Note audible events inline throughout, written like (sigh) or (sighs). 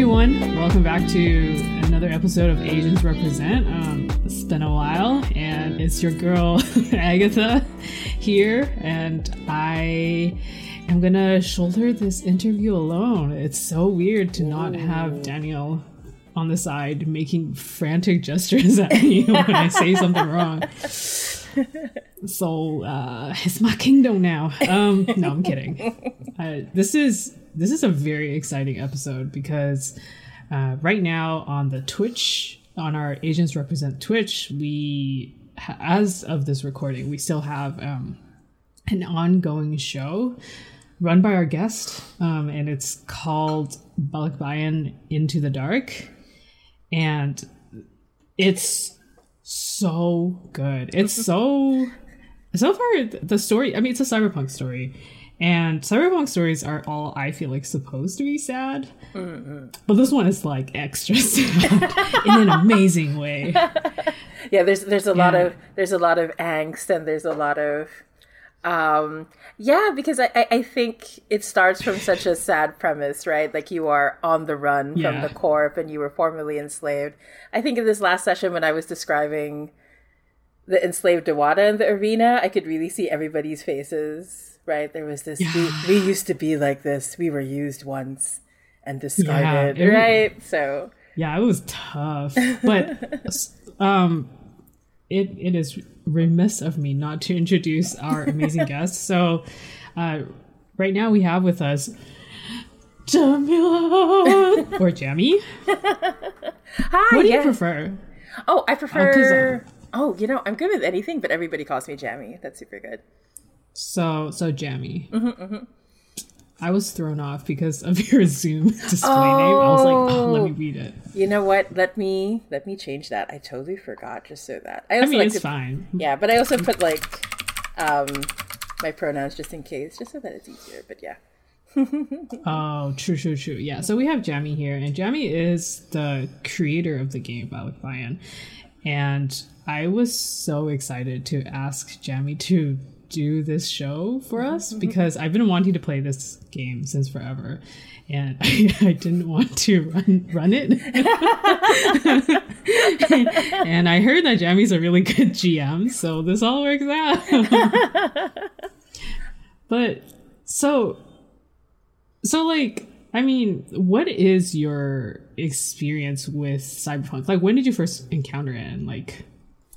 everyone. Welcome back to another episode of Asians Represent. Um, it's been a while, and it's your girl (laughs) Agatha here, and I am gonna shoulder this interview alone. It's so weird to not have Daniel on the side making frantic gestures (laughs) at me when I say something wrong. (laughs) So uh, it's my kingdom now. Um, no, I'm kidding. Uh, this is this is a very exciting episode because uh, right now on the Twitch, on our Asians Represent Twitch, we, as of this recording, we still have um, an ongoing show run by our guest, um, and it's called Balikbayan Into the Dark. And it's so good. It's (laughs) so so far the story. I mean, it's a cyberpunk story, and cyberpunk stories are all I feel like supposed to be sad, but this one is like extra (laughs) sad in an amazing way. (laughs) yeah there's there's a lot of there's a lot of angst and there's a lot of um yeah because I, I think it starts from such a sad premise right? Like you are on the run from the corp and you were formerly enslaved. I think in this last session when i was describing the enslaved Dewata in the arena i could really see everybody's faces right there was this we, we used to be like this we were used once and discarded it- right so Yeah, it was tough, but (laughs) um, it it is remiss of me not to introduce our amazing (laughs) guest. So, uh, right now we have with us Jamila or Jamie. (laughs) hi What do you prefer? Oh, I prefer. uh, oh, you know, I'm good with anything, but everybody calls me Jammi. That's super good. So so Jamie. Mm-hmm, I was thrown off because of (laughs) your Zoom display name. I was like, oh, let me Oh. read it. You know what? Let me let me change that. I totally forgot. Just so that I I also mean, like it's to, fine. yeah, but I also put like um my pronouns just in case, just so that it's easier. But yeah, (laughs) Oh, true, true, true. Yeah. So we have Jamie here, and Jamie is the creator of the game Balikbayan. And I was so excited to ask Jamie to do this show for us mm-hmm. because I've been wanting to play this game since forever. And I, (laughs) I didn't want to run run it. (laughs) and I heard that Jamie's a really good GM, so this all works out. (laughs) but so so, like, I mean, what is your experience with Cyberpunk? Like, when did you first encounter it? And, like,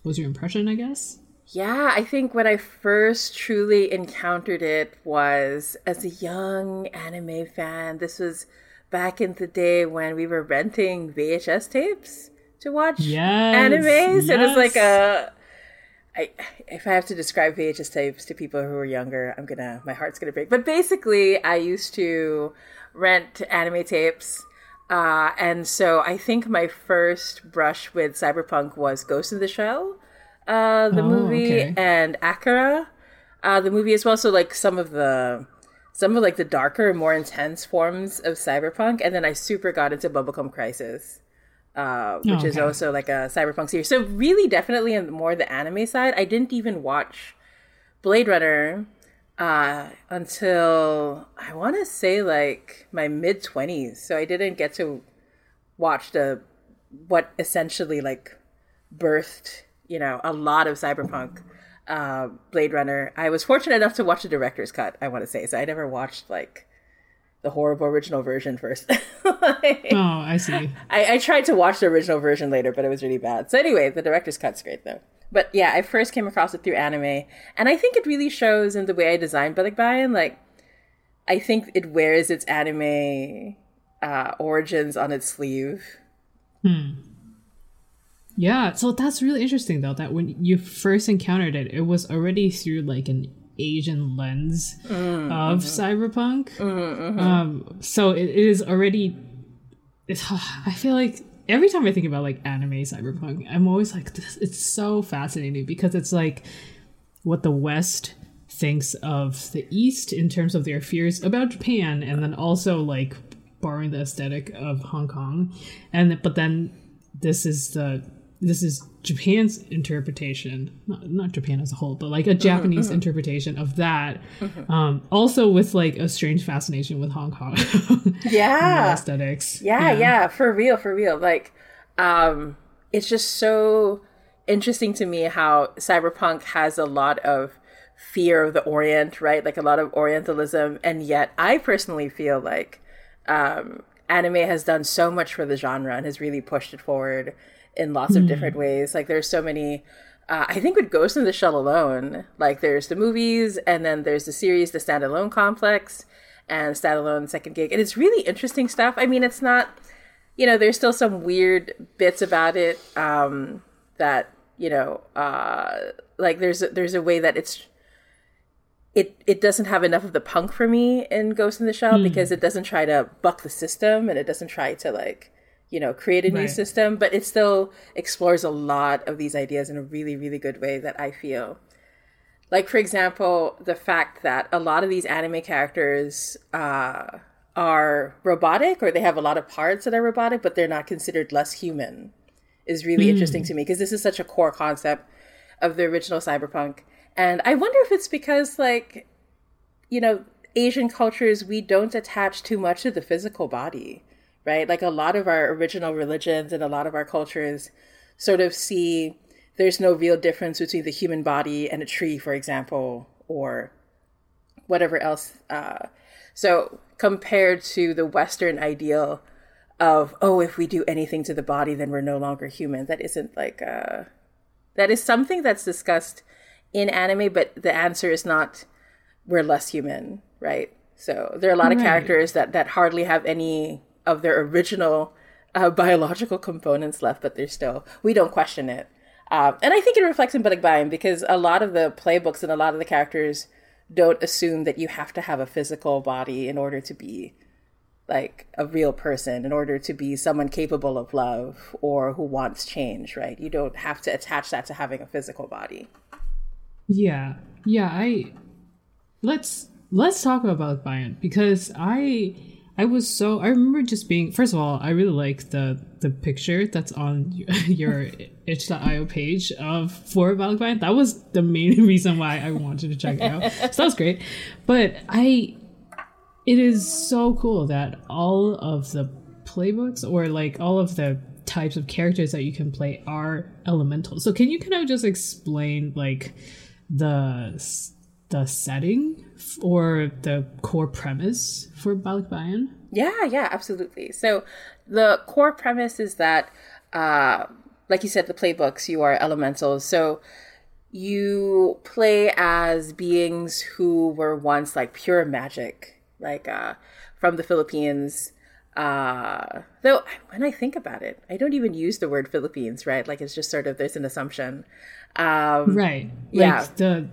what was your impression, I guess? Yeah. I think when I first truly encountered it was as a young anime fan. This was back in the day when we were renting VHS tapes to watch Yes. animes. It was like yes. a. I, if I have to describe VHS tapes to people who are younger, I'm gonna my heart's gonna break. But basically, I used to rent anime tapes, uh, and so I think my first brush with cyberpunk was Ghost in the Shell, uh, the Oh, movie, okay. and Akira, uh, the movie as well. So like some of the some of like the darker, more intense forms of cyberpunk, and then I super got into Bubblegum Crisis uh, which Oh, is also like a cyberpunk series. So really, definitely in more the anime side. I didn't even watch Blade Runner uh, until I want to say like my mid twenties. So I didn't get to watch the what essentially like birthed you know a lot of cyberpunk uh, Blade Runner. I was fortunate enough to watch the director's cut. I want to say so. I never watched like the horrible original version first. Like- (laughs) Oh, I see. I, I tried to watch the original version later, but it was really bad. So anyway, the director's cut's great though. But yeah, I first came across it through anime, and I think it really shows in the way I designed Balikbayan. Like, I think it wears its anime uh, origins on its sleeve. Yeah, so that's really interesting, though, that when you first encountered it, it was already through, like, an Asian lens mm, of mm-hmm. cyberpunk. Mm, mm-hmm. Um, so it is already. It's, (sighs) I feel like every time I think about like anime cyberpunk, I'm always like, this, it's so fascinating because it's like what the West thinks of the East in terms of their fears about Japan, and then also like borrowing the aesthetic of Hong Kong, and but then this is the this is Japan's interpretation, not, not Japan as a whole, but like a Japanese mm-hmm. interpretation of that. Mm-hmm. Um, also with like a strange fascination with Hong Kong. (laughs) yeah. aesthetics. Yeah, yeah, yeah, for real, for real. Like, um, it's just so interesting to me how cyberpunk has a lot of fear of the Orient, right? Like a lot of Orientalism. And yet I personally feel like, um, anime has done so much for the genre and has really pushed it forward in lots of different hmm. ways. Like there's so many. Uh, I think with Ghost in the Shell alone, like there's the movies and then there's the series, the standalone complex, and standalone second gig, and it's really interesting stuff. I mean, it's not, you know, there's still some weird bits about it um, that you know, uh, like there's a, there's a way that it's it it doesn't have enough of the punk for me in Ghost in the Shell mm. because it doesn't try to buck the system and it doesn't try to like you know, create a right. new system, but it still explores a lot of these ideas in a really, really good way that I feel. Like, for example, the fact that a lot of these anime characters uh, are robotic or they have a lot of parts that are robotic, but they're not considered less human is really mm. interesting to me because this is such a core concept of the original cyberpunk. And I wonder if it's because, like, you know, Asian cultures, we don't attach too much to the physical body right? Like a lot of our original religions and a lot of our cultures sort of see there's no real difference between the human body and a tree, for example, or whatever else. Uh, so compared to the Western ideal of, oh, if we do anything to the body, then we're no longer human, that isn't like, uh, that is something that's discussed in anime, but the answer is not we're less human, right? So there are a lot right. of characters that, that hardly have any of their original uh, biological components left, but they're still, we don't question it. Um, and I think it reflects in Balikbayan because a lot of the playbooks and a lot of the characters don't assume that you have to have a physical body in order to be like a real person, in order to be someone capable of love or who wants change, right? You don't have to attach that to having a physical body. Yeah. Yeah, I let's let's talk about Balikbayan because I I was so I remember just being first of all, I really like the the picture that's on (laughs) your itch.io page of for Balikbayan. That was the main (laughs) reason why I wanted to check it out. so that was great. But I it is so cool that all of the playbooks or like all of the types of characters that you can play are elemental. So can you kind of just explain like the the setting or the core premise for Balikbayan? Yeah, yeah, absolutely. So the core premise is that, uh, like you said, the playbooks, you are elementals. So you play as beings who were once like pure magic, like uh, from the Philippines. Uh, though when I think about it, I don't even use the word Philippines, right? Like it's just sort of there's an assumption. Um, right. Like yeah. The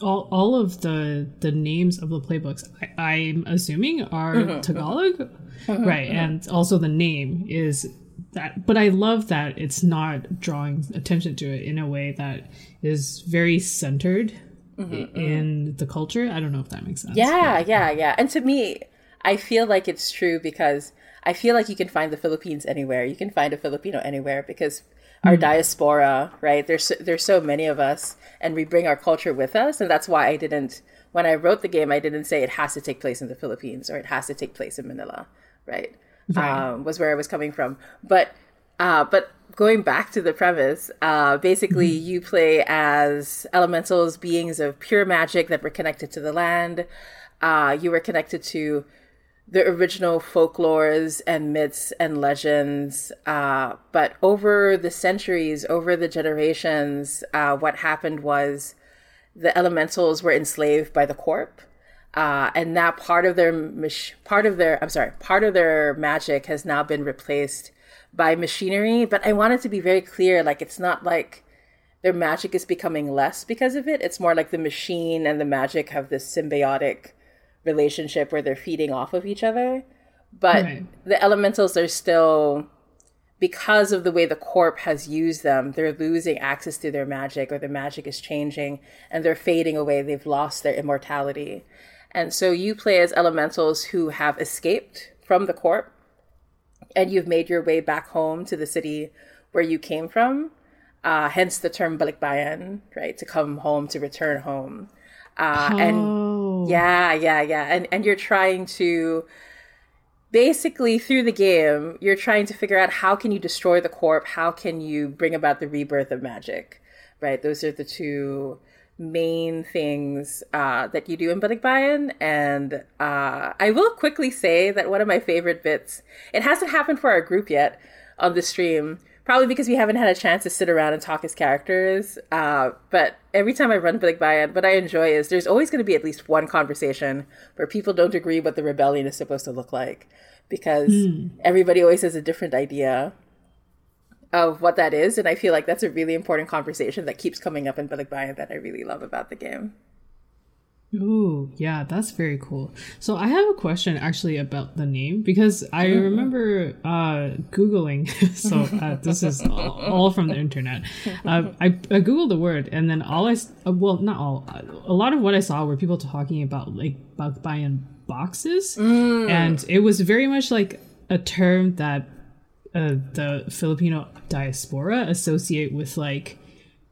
all, all of the the names of the playbooks I, am assuming are mm-hmm, Tagalog, mm-hmm, right? Mm-hmm. And also the name is that. But I love that it's not drawing attention to it in a way that is very centered mm-hmm, mm-hmm. in the culture. I don't know if that makes sense. Yeah, but. yeah, yeah. And to me, I feel like it's true because I feel like you can find the Philippines anywhere. You can find a Filipino anywhere because our mm. diaspora, right? There's there's so many of us, and we bring our culture with us, and that's why I didn't. When I wrote the game, I didn't say it has to take place in the Philippines or it has to take place in Manila, right? right. Um, was where I was coming from, but uh, but going back to the premise, uh, basically mm-hmm. you play as elementals, beings of pure magic that were connected to the land. Uh, you were connected to the original folklores and myths and legends. Uh, but over the centuries, over the generations, uh, what happened was the elementals were enslaved by the corp. Uh, and now part of their part of their I'm sorry part of their magic has now been replaced by machinery. But I want it to be very clear, like it's not like their magic is becoming less because of it. It's more like the machine and the magic have this symbiotic relationship where they're feeding off of each other. But right. the elementals are still because of the way the corp has used them, they're losing access to their magic or the magic is changing and they're fading away. They've lost their immortality. And so you play as elementals who have escaped from the corp and you've made your way back home to the city where you came from. Uh, hence the term balikbayan, right? To come home, to return home. Uh, Oh. And yeah, yeah, yeah. And, and you're trying to basically through the game, you're trying to figure out how can you destroy the corp? How can you bring about the rebirth of magic, right? Those are the two main things uh, that you do in Balikbayan. And uh, I will quickly say that one of my favorite bits, it hasn't happened for our group yet on the stream, probably because we haven't had a chance to sit around and talk as characters. Uh, but every time I run Balikbayan, what I enjoy is there's always going to be at least one conversation where people don't agree what the rebellion is supposed to look like because hmm. everybody always has a different idea of what that is. And I feel like that's a really important conversation that keeps coming up in Balikbayan that I really love about the game. Ooh, yeah, that's very cool. So I have a question actually about the name because I remember uh, googling. (laughs) so uh, this is all, all from the internet. Uh, I, I googled the word, and then all I uh, well, not all. A lot of what I saw were people talking about like bu- buying boxes, and it was very much like a term that uh, the Filipino diaspora associate with like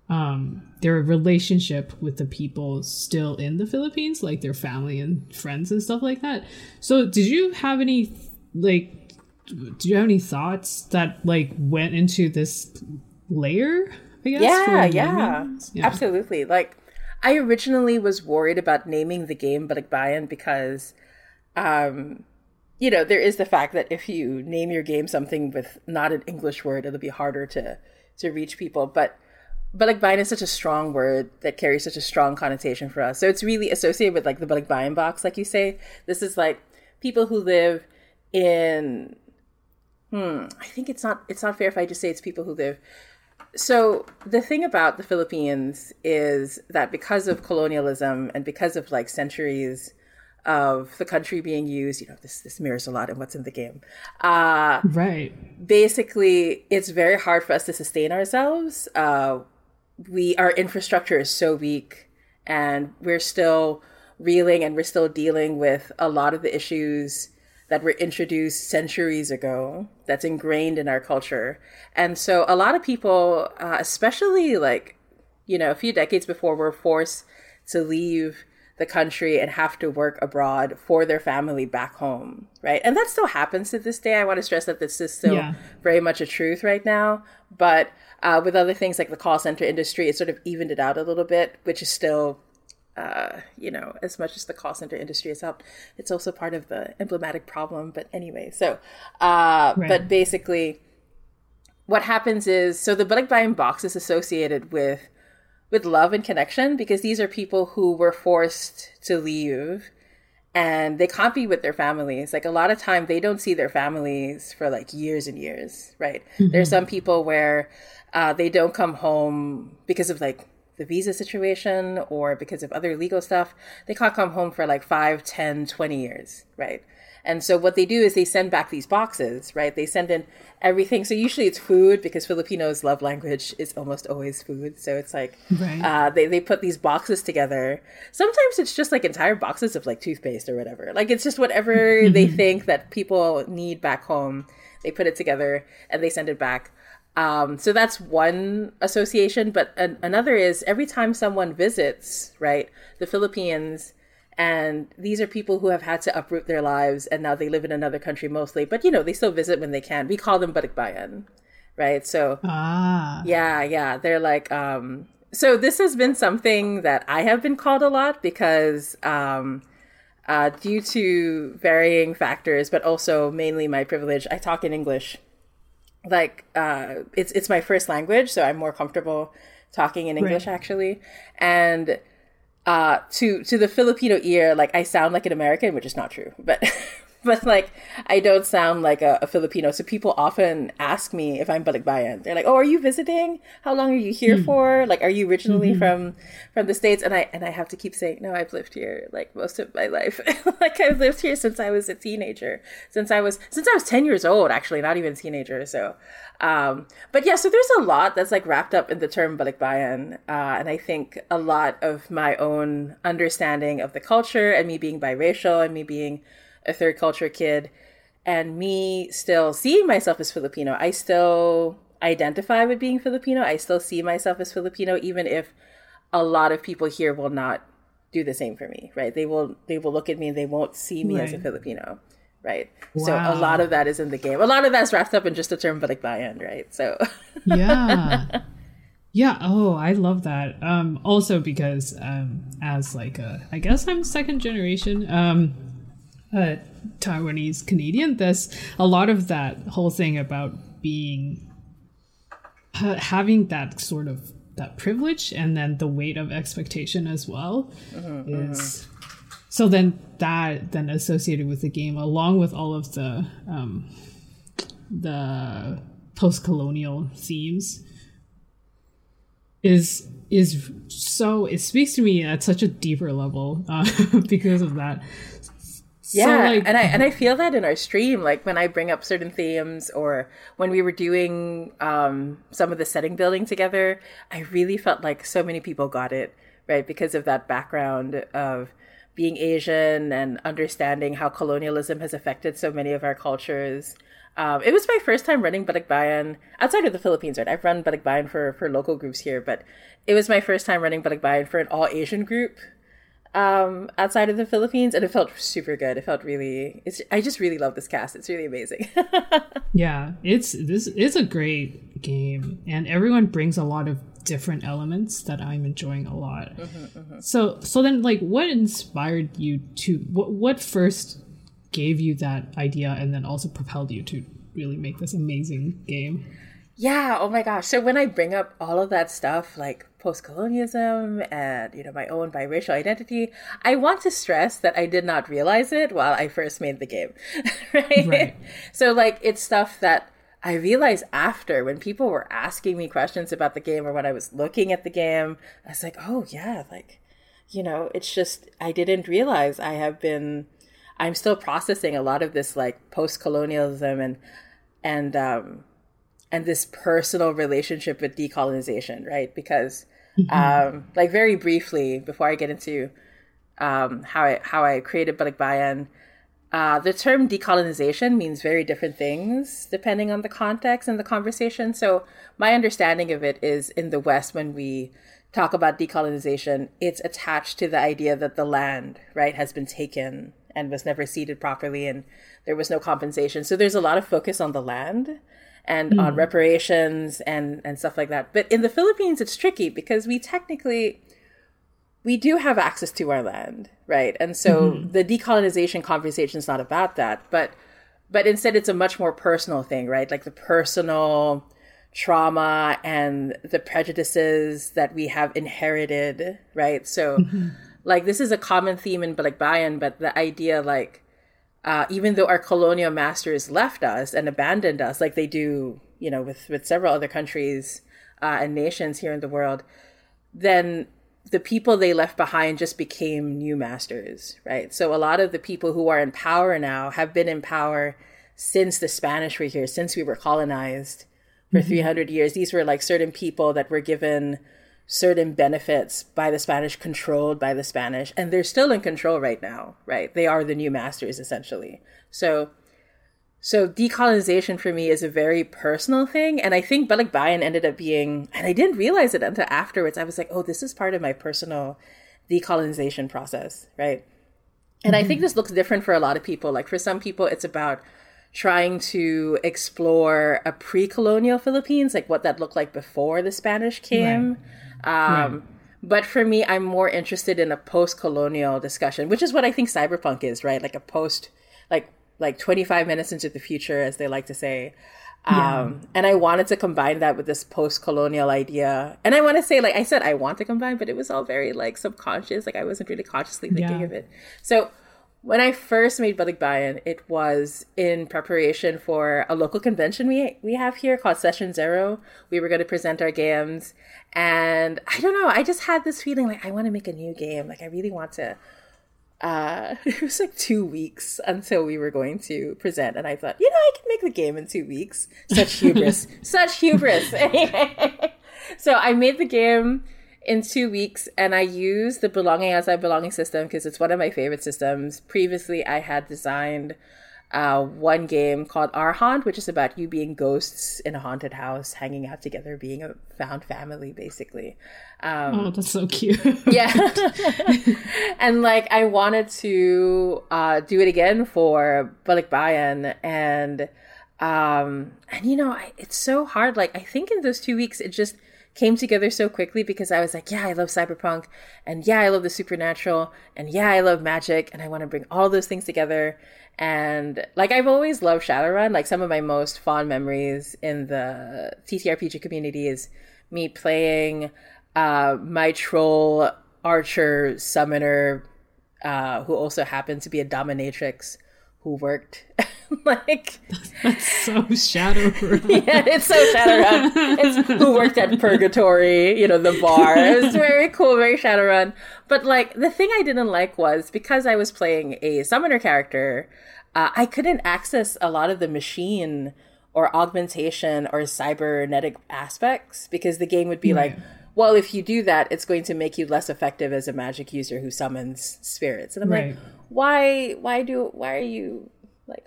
um their relationship with the people still in the Philippines, like their family and friends and stuff like that. So did you have any like do you have any thoughts that like went into this layer? I guess. Yeah, for yeah, absolutely. Like, I originally was worried about naming the game Balikbayan because, um, you know, there is the fact that if you name your game something with not an English word, it'll be harder to to reach people. But Balikbayan is such a strong word that carries such a strong connotation for us. So it's really associated with like the Balikbayan box, like you say. This is like people who live in. Hmm, I think it's not it's not fair if I just say it's people who live so the thing about the Philippines is that because of colonialism and because of like centuries of the country being used, you know, this this mirrors a lot in what's in the game. Uh, Right. basically, it's very hard for us to sustain ourselves. Uh, we our infrastructure is so weak, and we're still reeling, and we're still dealing with a lot of the issues that were introduced centuries ago. That's ingrained in our culture, and so a lot of people, uh, especially like you know a few decades before, were forced to leave the country and have to work abroad for their family back home, right? And that still happens to this day. I want to stress that this is still Yeah. very much a truth right now. But uh, with other things like the call center industry, it sort of evened it out a little bit, which is still, uh, you know, as much as the call center industry has helped, it's also part of the emblematic problem. But anyway, so, uh, Right. but basically, what happens is so the Balikbayan box is associated with with love and connection because these are people who were forced to leave and they can't be with their families. Like a lot of time they don't see their families for like years and years, right? There's some people where uh, they don't come home because of like the visa situation or because of other legal stuff. They can't come home for like 5, 10, 20 years, right? And so what they do is they send back these boxes, right? They send in everything. So usually it's food because Filipinos' love language is almost always food. So it's like Right. uh, they they put these boxes together. Sometimes it's just like entire boxes of like toothpaste or whatever. Like it's just whatever (laughs) they think that people need back home. They put it together and they send it back. Um, so that's one association. But an- another is every time someone visits, right, the Philippines, and these are people who have had to uproot their lives and now they live in another country mostly. But you know, they still visit when they can. We call them balikbayan, right? So Ah. yeah, yeah. They're like, um, so this has been something that I have been called a lot because, um, uh, due to varying factors, but also mainly my privilege, I talk in English. Like, uh, it's it's my first language, so I'm more comfortable talking in English Right. actually. And uh, to to the Filipino ear, like I sound like an American, which is not true, but (laughs) but like I don't sound like a, a Filipino. So people often ask me if I'm balikbayan. They're like, "Oh, are you visiting? How long are you here for? Like, are you originally from from the states?" And I and I have to keep saying, "No, I've lived here like most of my life. (laughs) like I've lived here since I was a teenager, since I was since I was ten years old. Actually, not even a teenager. So." Um, but yeah, so there's a lot that's like wrapped up in the term balikbayan, uh, and I think a lot of my own understanding of the culture and me being biracial and me being a third culture kid and me still seeing myself as Filipino, I still identify with being Filipino. I still see myself as Filipino, even if a lot of people here will not do the same for me, right? They will they will look at me and they won't see me right. as a Filipino, right? Wow. So a lot of that is in the game. A lot of that's wrapped up in just the term but like balikbayan, right? So (laughs) yeah. Yeah, oh, I love that. Um also because um as like a I guess I'm second generation um uh Taiwanese Canadian, there's a lot of that whole thing about being having that sort of that privilege and then the weight of expectation as well mm-hmm, is mm-hmm. so then that then associated with the game along with all of the um, the post-colonial themes is is so it speaks to me at such a deeper level uh, (laughs) because of that yeah, so, like, and I and I (laughs) feel that in our stream, like when I bring up certain themes or when we were doing um, some of the setting building together, I really felt like so many people got it right because of that background of being Asian and understanding how colonialism has affected so many of our cultures. Um, it was my first time running Balikbayan outside of the Philippines, right? I've run Balikbayan for, for local groups here, but it was my first time running Balikbayan for an all Asian group um, outside of the Philippines, and it felt super good. It felt really. It's. I just really love this cast. It's really amazing. (laughs) yeah, it's this is a great game, and everyone brings a lot of different elements that I'm enjoying a lot. Mm-hmm, mm-hmm. So, so then, like, what inspired you to? What what first gave you that idea, and then also propelled you to really make this amazing game? Yeah. Oh my gosh. So when I bring up all of that stuff, like post-colonialism and you know my own biracial identity i want to stress that i did not realize it while i first made the game (laughs) right? right so like it's stuff that i realized after when people were asking me questions about the game or when i was looking at the game i was like oh yeah like you know it's just i didn't realize i have been i'm still processing a lot of this like post-colonialism and and um and this personal relationship with decolonization right because Mm-hmm. Um, like very briefly before I get into um, how I how I created Balikbayan, uh, the term decolonization means very different things depending on the context and the conversation. So my understanding of it is in the West when we talk about decolonization, it's attached to the idea that the land right has been taken and was never ceded properly and there was no compensation. So there's a lot of focus on the land and mm. on reparations and and stuff like that. But in the Philippines, it's tricky because we technically we do have access to our land, right? And so mm-hmm. the decolonization conversation is not about that, but but instead it's a much more personal thing, right? Like the personal trauma and the prejudices that we have inherited, right? So mm-hmm. like this is a common theme in Balikbayan, but the idea like uh, even though our colonial masters left us and abandoned us, like they do, you know, with with several other countries uh, and nations here in the world, then the people they left behind just became new masters, right? So a lot of the people who are in power now have been in power since the Spanish were here, since we were colonized for mm-hmm. 300 years. These were like certain people that were given certain benefits by the Spanish, controlled by the Spanish, and they're still in control right now, right? They are the new masters essentially. So so decolonization for me is a very personal thing. And I think Balikbayan ended up being and I didn't realize it until afterwards. I was like, oh, this is part of my personal decolonization process, right? And mm-hmm. I think mm-hmm. this looks different for a lot of people. Like for some people, it's about trying to explore a pre-colonial Philippines, like what that looked like before the Spanish came. Right um, right. But for me, I'm more interested in a post-colonial discussion, which is what I think cyberpunk is, right? Like a post, like like 25 minutes into the future, as they like to say. Yeah. Um, and I wanted to combine that with this post-colonial idea. And I want to say, like I said, I want to combine, but it was all very like subconscious. Like I wasn't really consciously thinking yeah. of it. So when I first made Balikbayan, it was in preparation for a local convention we we have here called Session Zero. We were going to present our games, and I don't know. I just had this feeling like I want to make a new game. Like I really want to. Uh, (laughs) it was like two weeks until we were going to present, and I thought, you know, I can make the game in two weeks. Such hubris! (laughs) Such hubris! (laughs) so I made the game in two weeks and I used the Belonging Outside Belonging system because it's one of my favorite systems. Previously, I had designed uh, one game called Our Haunt, which is about you being ghosts in a haunted house, hanging out together, being a found family, basically. Um, oh, that's so cute. (laughs) (laughs) yeah. and like, I wanted to uh, do it again for Balikbayan and um, and you know, I, it's so hard. Like, I think in those two weeks, it just came together so quickly because I was like, yeah, I love cyberpunk, and yeah, I love the supernatural, and yeah, I love magic, and I want to bring all those things together. And like I've always loved Shadowrun. Like some of my most fond memories in the TTRPG community is me playing uh, my troll archer summoner, uh, who also happened to be a dominatrix who worked (laughs) like that's so Shadowrun. (laughs) yeah, it's so Shadowrun. it's who worked at Purgatory, you know, the bar. It was very cool, very Shadowrun. But like the thing I didn't like was because I was playing a summoner character, uh, I couldn't access a lot of the machine or augmentation or cybernetic aspects because the game would be right. like, well, if you do that, it's going to make you less effective as a magic user who summons spirits. And I'm right. like, why, why do, why are you like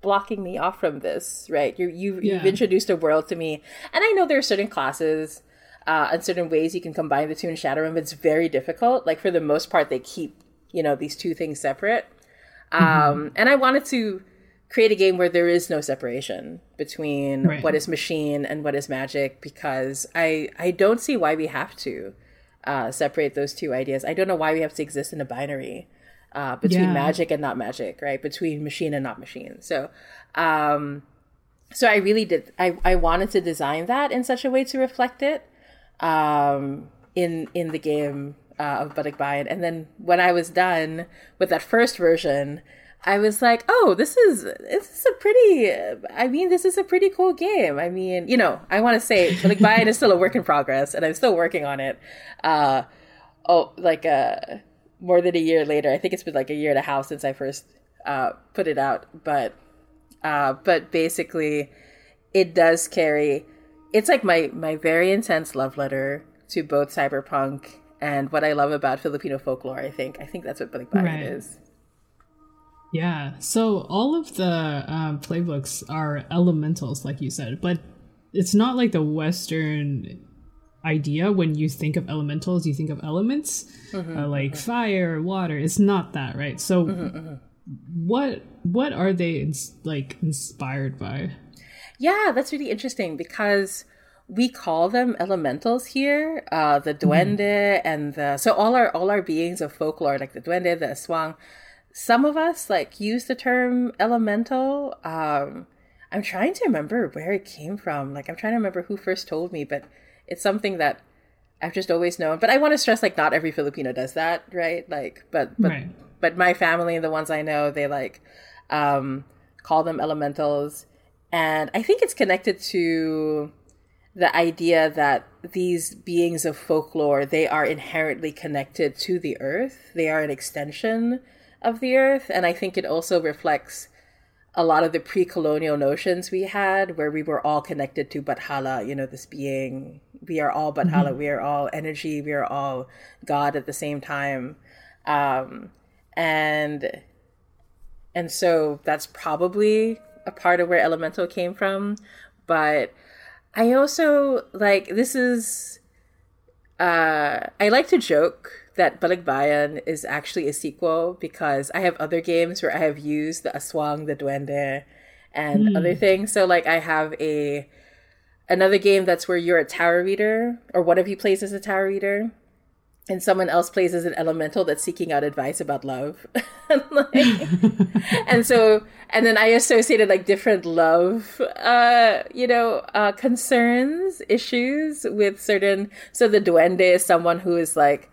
blocking me off from this? Right? You, you, yeah. you've introduced a world to me, and I know there are certain classes. Uh, and certain ways you can combine the two in Shadowrun, but it's very difficult. Like for the most part, they keep you know these two things separate. Um, mm-hmm. And I wanted to create a game where there is no separation between right. what is machine and what is magic because I I don't see why we have to uh, separate those two ideas. I don't know why we have to exist in a binary uh, between yeah. magic and not magic, right? Between machine and not machine. So, um, so I really did. I I wanted to design that in such a way to reflect it um, in in the game uh, of Balikbayan. And then when I was done with that first version, I was like, oh, this is this is a pretty. I mean, this is a pretty cool game. I mean, you know, I want to say Balikbayan is still a work in progress, and I'm still working on it. Uh, oh, like uh, more than a year later. I think it's been like a year and a half since I first uh, put it out, but uh, but basically, it does carry. It's like my my very intense love letter to both cyberpunk and what I love about Filipino folklore. I think I think that's what Balikbayan right. is. Yeah. So all of the um, playbooks are elementals, like you said, but it's not like the Western idea when you think of elementals you think of elements mm-hmm, uh, like mm-hmm. fire water it's not that right so mm-hmm, mm-hmm. what what are they ins- like inspired by yeah that's really interesting because we call them elementals here uh the mm-hmm. duende mm. and the so all our all our beings of folklore like the duende the aswang some of us like use the term elemental um i'm trying to remember where it came from like i'm trying to remember who first told me but it's something that i've just always known but i want to stress like not every filipino does that right? Like but but right. but my family and the ones i know they like um call them elementals. And i think it's connected to the idea that these beings of folklore they are inherently connected to the earth. They are an extension of the earth. And i think it also reflects a lot of the pre-colonial notions we had where we were all connected to bathala you know this being we are all bathala mm-hmm. we are all energy we are all god at the same time um, and and so that's probably a part of where elemental came from but I also like this is uh I like to joke that Balikbayan is actually a sequel because I have other games where I have used the Aswang, the Duende, and mm. other things. So like I have a another game that's where you're a tarot reader, or one of you plays as a tarot reader, and someone else plays as an elemental that's seeking out advice about love and, (laughs) like, and so and then i associated like different love uh you know uh concerns issues with certain so the duende is someone who is like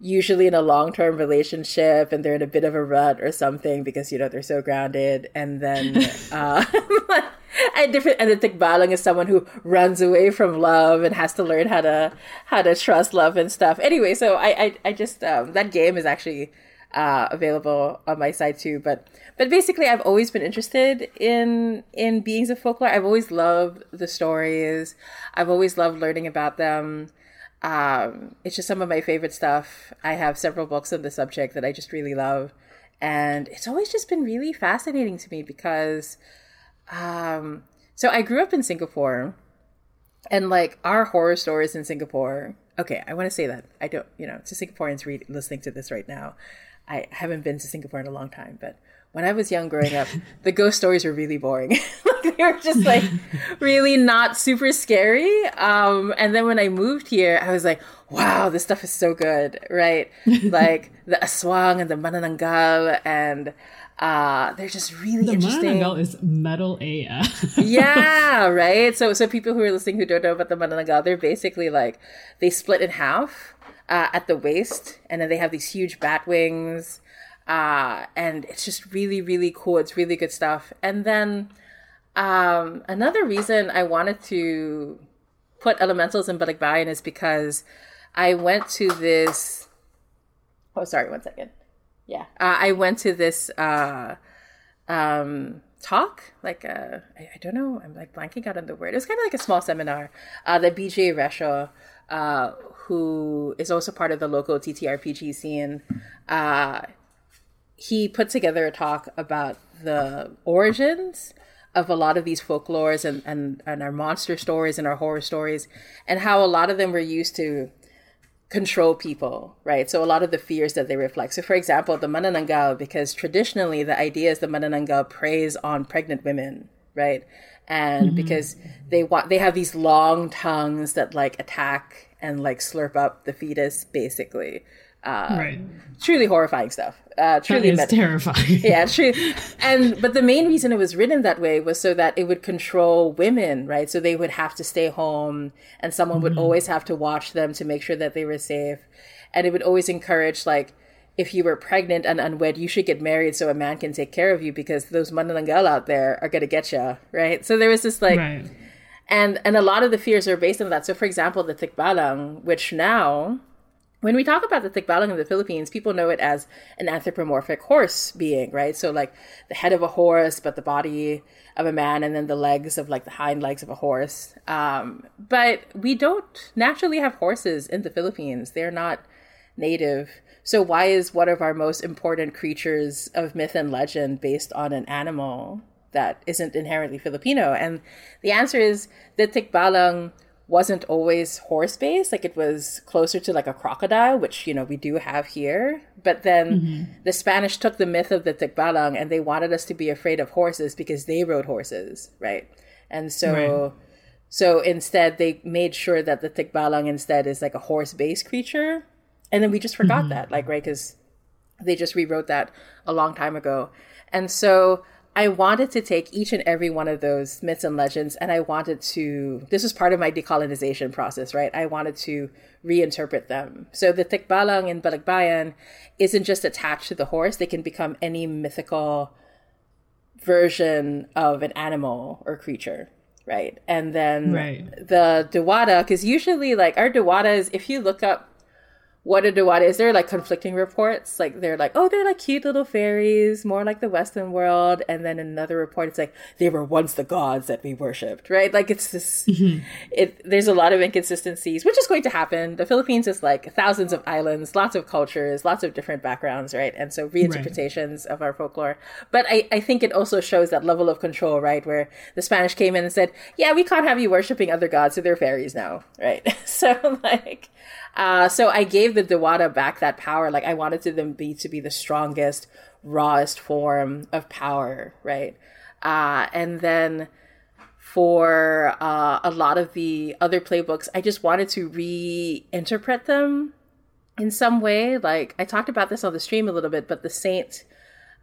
usually in a long-term relationship and they're in a bit of a rut or something because you know they're so grounded. And then uh (laughs) (laughs) and different and the tikbalang is someone who runs away from love and has to learn how to how to trust love and stuff. Anyway so i i, I just um, that game is actually uh, available on my site too. But but basically i've always been interested in in beings of folklore. I've always loved the stories. I've always loved learning about them um, it's just some of my favorite stuff. I have several books on the subject that i just really love. And it's always just been really fascinating to me because um so I grew up in Singapore and like our horror stories in Singapore okay, I want to say that. I don't, you know, to Singaporeans read, listening to this right now, I haven't been to Singapore in a long time, but when I was young growing up, the ghost stories were really boring. (laughs) like they were just like really not super scary. Um, and then when I moved here, I was like, wow, this stuff is so good, right? (laughs) like the aswang and the manananggal and uh, they're just really the interesting. Manananggal is metal AF. (laughs) yeah, right. So, so people who are listening who don't know about the Manananggal, they're basically like they split in half uh, at the waist, and then they have these huge bat wings, uh, and it's just really, really cool. It's really good stuff. And then um, another reason I wanted to put elementals in Balikbayan is because I went to this. Oh, sorry, one second yeah uh, i went to this uh, um, talk like uh, I, don't know i'm like blanking out on the word it was kind of like a small seminar uh, that bj resho uh, who is also part of the local ttrpg scene uh, he put together a talk about the origins of a lot of these folklores and, and, and our monster stories and our horror stories and how a lot of them were used to control people, right? So a lot of the fears that they reflect. So for example, the Manananggal, because traditionally the idea is the Manananggal preys on pregnant women, right? And mm-hmm. because they want they have these long tongues that like attack and like slurp up the fetus basically. Uh, right. Truly horrifying stuff. Uh, truly that is terrifying. yeah, (laughs) true. And but the main reason it was written that way was so that it would control women, right? So they would have to stay home, and someone mm-hmm. would always have to watch them to make sure that they were safe. And it would always encourage like if you were pregnant and unwed, you should get married so a man can take care of you because those manananggal out there are gonna get you, right? So there was this like. Right. And and a lot of the fears are based on that. So, for example, the tikbalang, which now when we talk about the Tikbalang in the Philippines, people know it as an anthropomorphic horse being, right? So like the head of a horse, but the body of a man, and then the legs of like the hind legs of a horse. Um, but we don't naturally have horses in the Philippines. They're not native. So why is one of our most important creatures of myth and legend based on an animal that isn't inherently Filipino? And the answer is the Tikbalang wasn't always horse based like it was closer to like a crocodile which you know we do have here but then mm-hmm. the spanish took the myth of the tikbalang and they wanted us to be afraid of horses because they rode horses right and so right. so instead they made sure that the tikbalang instead is like a horse based creature and then we just forgot mm-hmm. that like right because they just rewrote that a long time ago and so I wanted to take each and every one of those myths and legends and I wanted to, this was part of my decolonization process, right? I wanted to reinterpret them. So the Tikbalang in Balikbayan isn't just attached to the horse, they can become any mythical version of an animal or creature. Right. And then right. the Dewata, because usually, like, our Dewatas, if you look up what a Dewata is there like conflicting reports? Like they're like oh they're like cute little fairies more like the western world. And then another report it's like they were once the gods that we worshipped right? Like it's this mm-hmm. it there's a lot of inconsistencies which is going to happen. The philippines is like thousands of islands lots of cultures lots of different backgrounds right? And so reinterpretations right. of our folklore. But I, I think it also shows that level of control right? Where the spanish came in and said yeah we can't have you worshiping other gods so they're fairies now right? (laughs) So like uh, so I gave the Dewata back that power. Like I wanted to them be to be the strongest, rawest form of power, right? Uh, and then for uh, a lot of the other playbooks, I just wanted to reinterpret them in some way. Like I talked about this on the stream a little bit, but the saint,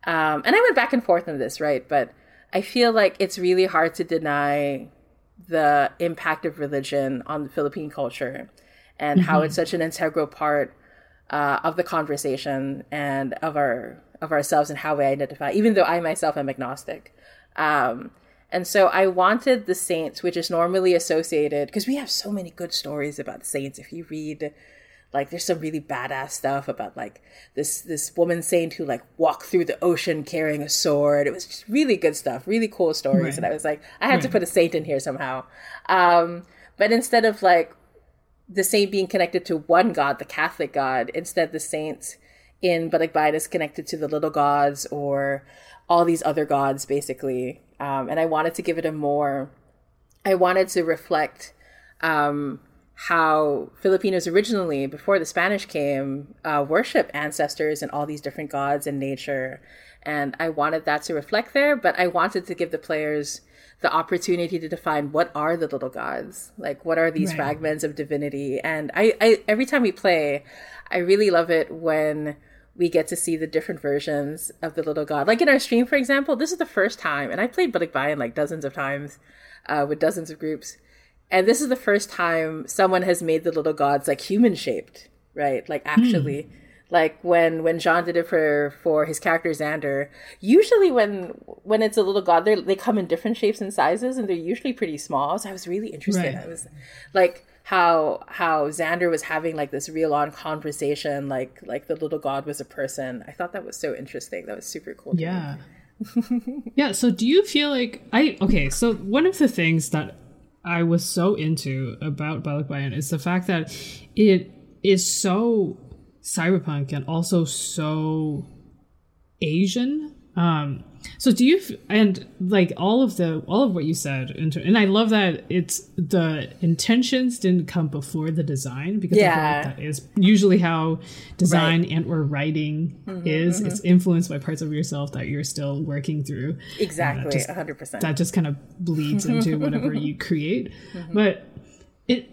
um, and I went back and forth on this, right? But I feel like it's really hard to deny the impact of religion on the Philippine culture and mm-hmm. how it's such an integral part uh, of the conversation and of our of ourselves and how we identify. Even though I myself am agnostic, um, and so I wanted the saints, which is normally associated because we have so many good stories about the saints. If you read like there's some really badass stuff about like this this woman saint who like walked through the ocean carrying a sword it was just really good stuff really cool stories right. and i was like i had right. to put a saint in here somehow um, but instead of like the saint being connected to one God, the Catholic God. Instead, the saints in Balikbayan is connected to the little gods or all these other gods, basically. Um, and I wanted to give it a more, I wanted to reflect um, how Filipinos originally, before the Spanish came, uh, worship ancestors and all these different gods and nature. And I wanted that to reflect there, but I wanted to give the players the opportunity to define what are the little gods like what are these right. fragments of divinity and I, I every time we play i really love it when we get to see the different versions of the little god like in our stream for example this is the first time and i played Balikbayan like dozens of times uh, with dozens of groups and this is the first time someone has made the little gods like human shaped right like actually mm. Like when when jean did it for for his character xander usually when when it's a little god they they come in different shapes and sizes and they're usually pretty small. So i was really interested. Right. i was like how how xander was having like this real on conversation like like the little god was a person. I thought that was so interesting. That was super cool yeah. (laughs) Yeah so do you feel like i okay so one of the things that I was so into about Balikbayan is the fact that it is so cyberpunk and also so Asian. Um, so do you and like all of the all of what you said, and I love that it's the intentions didn't come before the design because yeah. Like that is usually how design right. and or writing mm-hmm, is. Mm-hmm. It's influenced by parts of yourself that you're still working through. Exactly, hundred percent. That just kind of bleeds into (laughs) whatever you create. Mm-hmm. But it,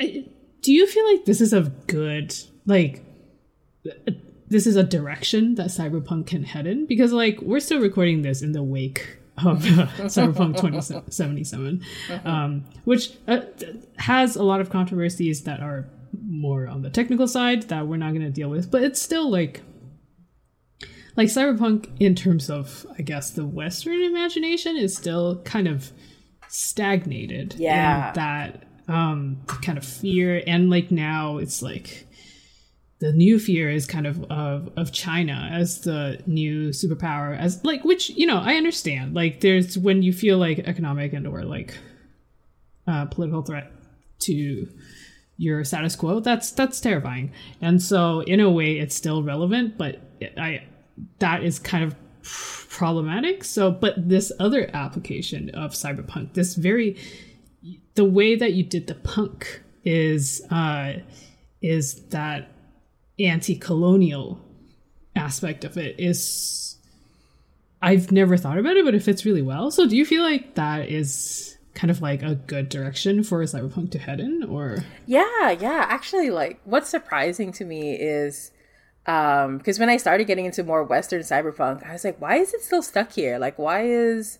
it, do you feel like this is a good like this is a direction that cyberpunk can head in because like we're still recording this in the wake of uh, (laughs) cyberpunk 2077 uh-huh. um, which uh, has a lot of controversies that are more on the technical side that we're not going to deal with but it's still like like cyberpunk in terms of i guess the western imagination is still kind of stagnated yeah that um kind of fear and like now it's like the new fear is kind of of of China as the new superpower as like which you know I understand. Like there's when you feel like economic and or like uh, political threat to your status quo that's that's terrifying. And so in a way it's still relevant but I that is kind of problematic. So but this other application of cyberpunk this very the way that you did the punk is uh is that anti-colonial aspect of it is I've never thought about it, but it fits really well. So do you feel like that is kind of like a good direction for cyberpunk to head in or Yeah, yeah. Actually like what's surprising to me is um because when I started getting into more western cyberpunk, I was like, why is it still stuck here? Like why is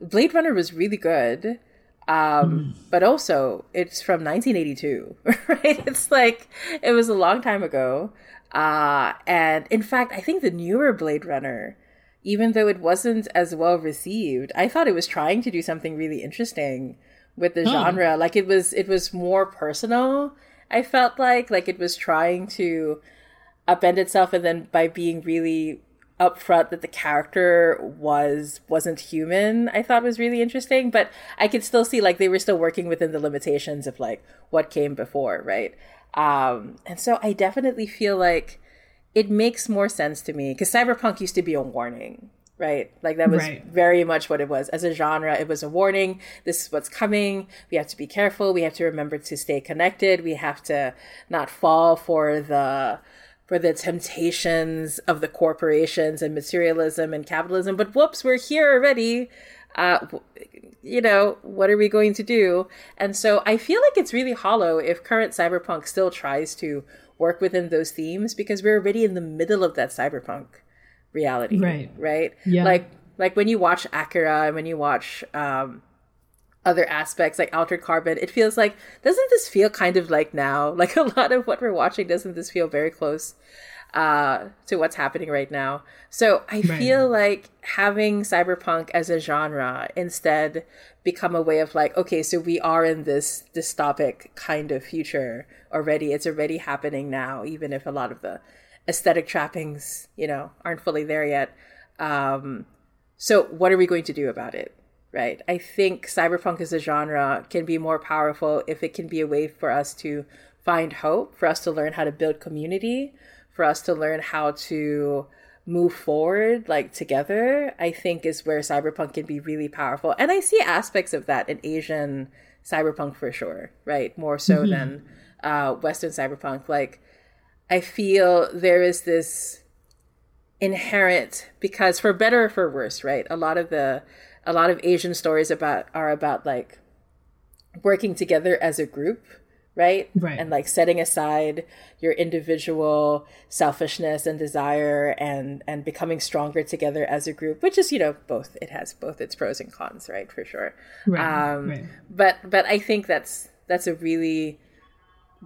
Blade Runner was really good. Um, mm. But also, it's from 1982, (laughs) right? It's like, it was a long time ago. Uh, and in fact, I think the newer Blade Runner, even though it wasn't as well received, I thought it was trying to do something really interesting with the genre. Like it was, it was more personal. I felt like, like it was trying to upend itself, and then by being really upfront that the character was wasn't human i thought was really interesting but i could still see like they were still working within the limitations of like what came before right? Um and so i definitely feel like it makes more sense to me because cyberpunk used to be a warning right? Like that was right. very much what it was. As a genre it was a warning. This is what's coming. We have to be careful. We have to remember to stay connected. We have to not fall for the for the temptations of the corporations and materialism and capitalism. But whoops, we're here already. Uh, you know, what are we going to do? And so I feel like it's really hollow if current cyberpunk still tries to work within those themes because we're already in the middle of that cyberpunk reality. Right. Right. Yeah. Like, like when you watch Akira and when you watch, um, other aspects like altered carbon it feels like doesn't this feel kind of like now? (laughs) Like a lot of what we're watching doesn't this feel very close uh, to what's happening right now? So i right. feel like having cyberpunk as a genre instead become a way of like okay so we are in this dystopic kind of future already. It's already happening now even if a lot of the aesthetic trappings you know aren't fully there yet. Um, so what are we going to do about it right? I think cyberpunk as a genre can be more powerful if it can be a way for us to find hope, for us to learn how to build community, for us to learn how to move forward like together i think is where cyberpunk can be really powerful and i see aspects of that in asian cyberpunk for sure right more so mm-hmm. than uh, western cyberpunk like i feel there is this inherent because for better or for worse right a lot of the a lot of asian stories about are about like working together as a group right? Right. And like setting aside your individual selfishness and desire and and becoming stronger together as a group, which is, you know, both it has both its pros and cons, right? For sure. Right. Um right. but but I think that's that's a really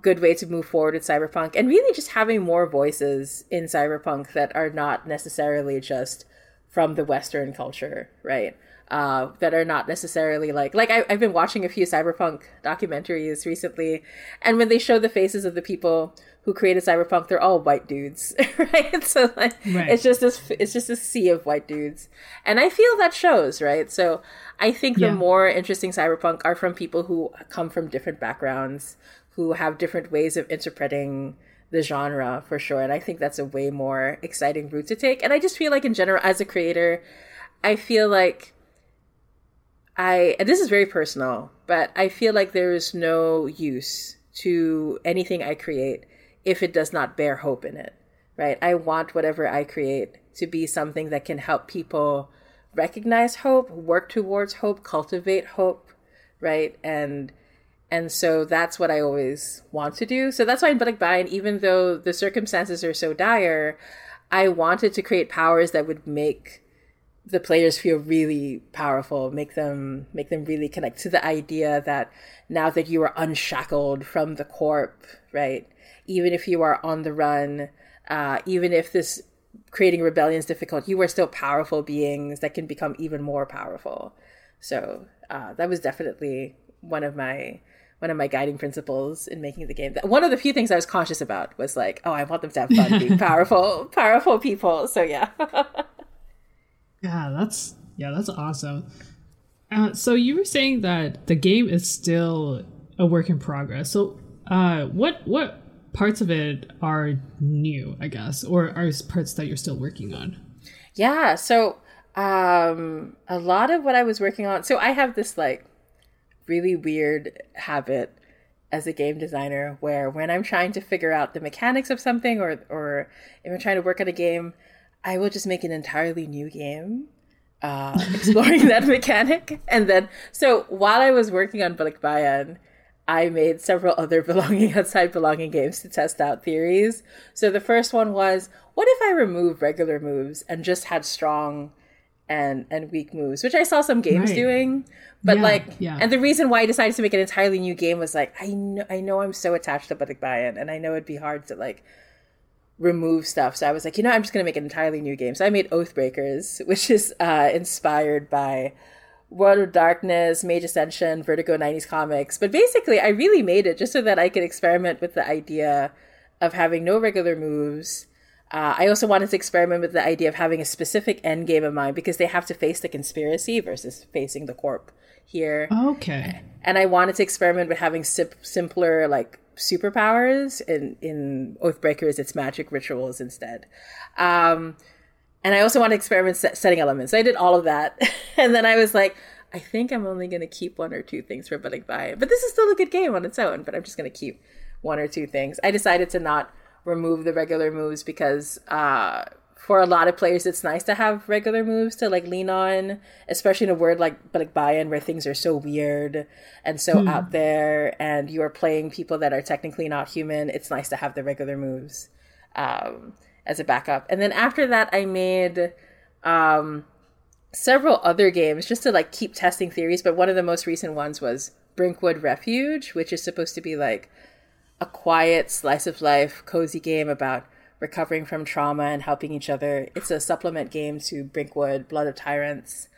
good way to move forward with cyberpunk and really just having more voices in cyberpunk that are not necessarily just from the western culture, right? Uh, that are not necessarily like like I, I've been watching a few cyberpunk documentaries recently, and when they show the faces of the people who created cyberpunk, they're all white dudes, (laughs) right? So like right. it's just this it's just a sea of white dudes, and I feel that shows, right? So I think yeah. the more interesting cyberpunk are from people who come from different backgrounds, who have different ways of interpreting the genre for sure, and I think that's a way more exciting route to take. And I just feel like in general, as a creator, I feel like I and this is very personal, but I feel like there is no use to anything I create if it does not bear hope in it. Right? I want whatever I create to be something that can help people recognize hope, work towards hope, cultivate hope, right? And and so that's what I always want to do. So that's why in Balikbayan, even though the circumstances are so dire, I wanted to create powers that would make the players feel really powerful make them make them really connect to the idea that now that you are unshackled from the corp right even if you are on the run uh, even if this creating rebellion is difficult you are still powerful beings that can become even more powerful so uh, that was definitely one of my one of my guiding principles in making the game. One of the few things I was conscious about was like, oh, I want them to have fun being (laughs) powerful, powerful people. So yeah. (laughs) Yeah, that's yeah, that's awesome. Uh, so you were saying that the game is still a work in progress. So, uh, what what parts of it are new, I guess, or are parts that you're still working on? Yeah. So, um, a lot of what I was working on. So I have this like really weird habit as a game designer where when I'm trying to figure out the mechanics of something or or if I'm trying to work on a game, I will just make an entirely new game uh, (laughs) exploring that mechanic. And then, so while I was working on Balikbayan, I made several other (laughs) belonging outside belonging games to test out theories. So the first one was, what if I remove regular moves and just had strong and and weak moves, which I saw some games right. doing. But yeah, like, yeah. and the reason why I decided to make an entirely new game was like, I know I know I'm so attached to Balikbayan, and I know it'd be hard to like remove stuff. So I was like, you know, I'm just going to make an entirely new game. So I made Oathbreakers, (laughs) which is uh, inspired by World of Darkness, Mage Ascension, Vertigo 90s comics. But basically, I really made it just so that I could experiment with the idea of having no regular moves. Uh, I also wanted to experiment with the idea of having a specific end game in mind because they have to face the conspiracy versus facing the corp here. Okay. And I wanted to experiment with having sim- simpler, like superpowers. In in Oathbreakers, it's magic rituals instead. Um, and I also want to experiment set, setting elements. I did all of that, (laughs) and then I was like, I think I'm only going to keep one or two things for Balikbayan. But this is still a good game on its own. But I'm just going to keep one or two things. I decided to not remove the regular moves because uh, for a lot of players, it's nice to have regular moves to like lean on, especially in a word like Balikbayan where things are so weird and so hmm. out there, and you are playing people that are technically not human. It's nice to have the regular moves um, as a backup. And then after that, I made um, several other games just to like keep testing theories. But one of the most recent ones was Brinkwood Refuge, which is supposed to be like a quiet slice of life, cozy game about recovering from trauma and helping each other. It's a supplement game to Brinkwood, Blood of Tyrants.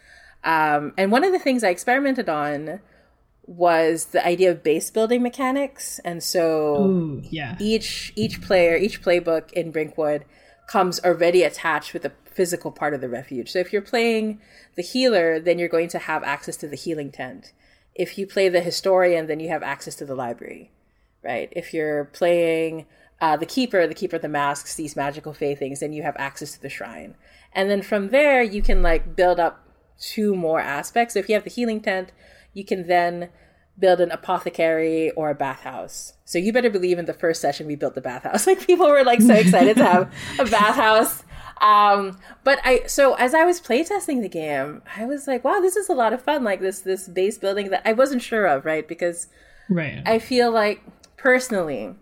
Um, and one of the things I experimented on was the idea of base building mechanics. And so Ooh, yeah. each each player, each playbook in Brinkwood comes already attached with a physical part of the refuge. So if you're playing the healer, then you're going to have access to the healing tent. If you play the historian, then you have access to the library, right? If you're playing uh, the keeper, the keeper of the masks, these magical fey things, and you have access to the shrine. And then from there, you can like build up two more aspects. So if you have the healing tent, you can then build an apothecary or a bathhouse. So you better believe in the first session we built the bathhouse. (laughs) Like people were like so excited to have a bathhouse. Um, but I so as I was playtesting the game, I was like, wow, this is a lot of fun. Like this this base building that I wasn't sure of, right? Because right. I feel like personally,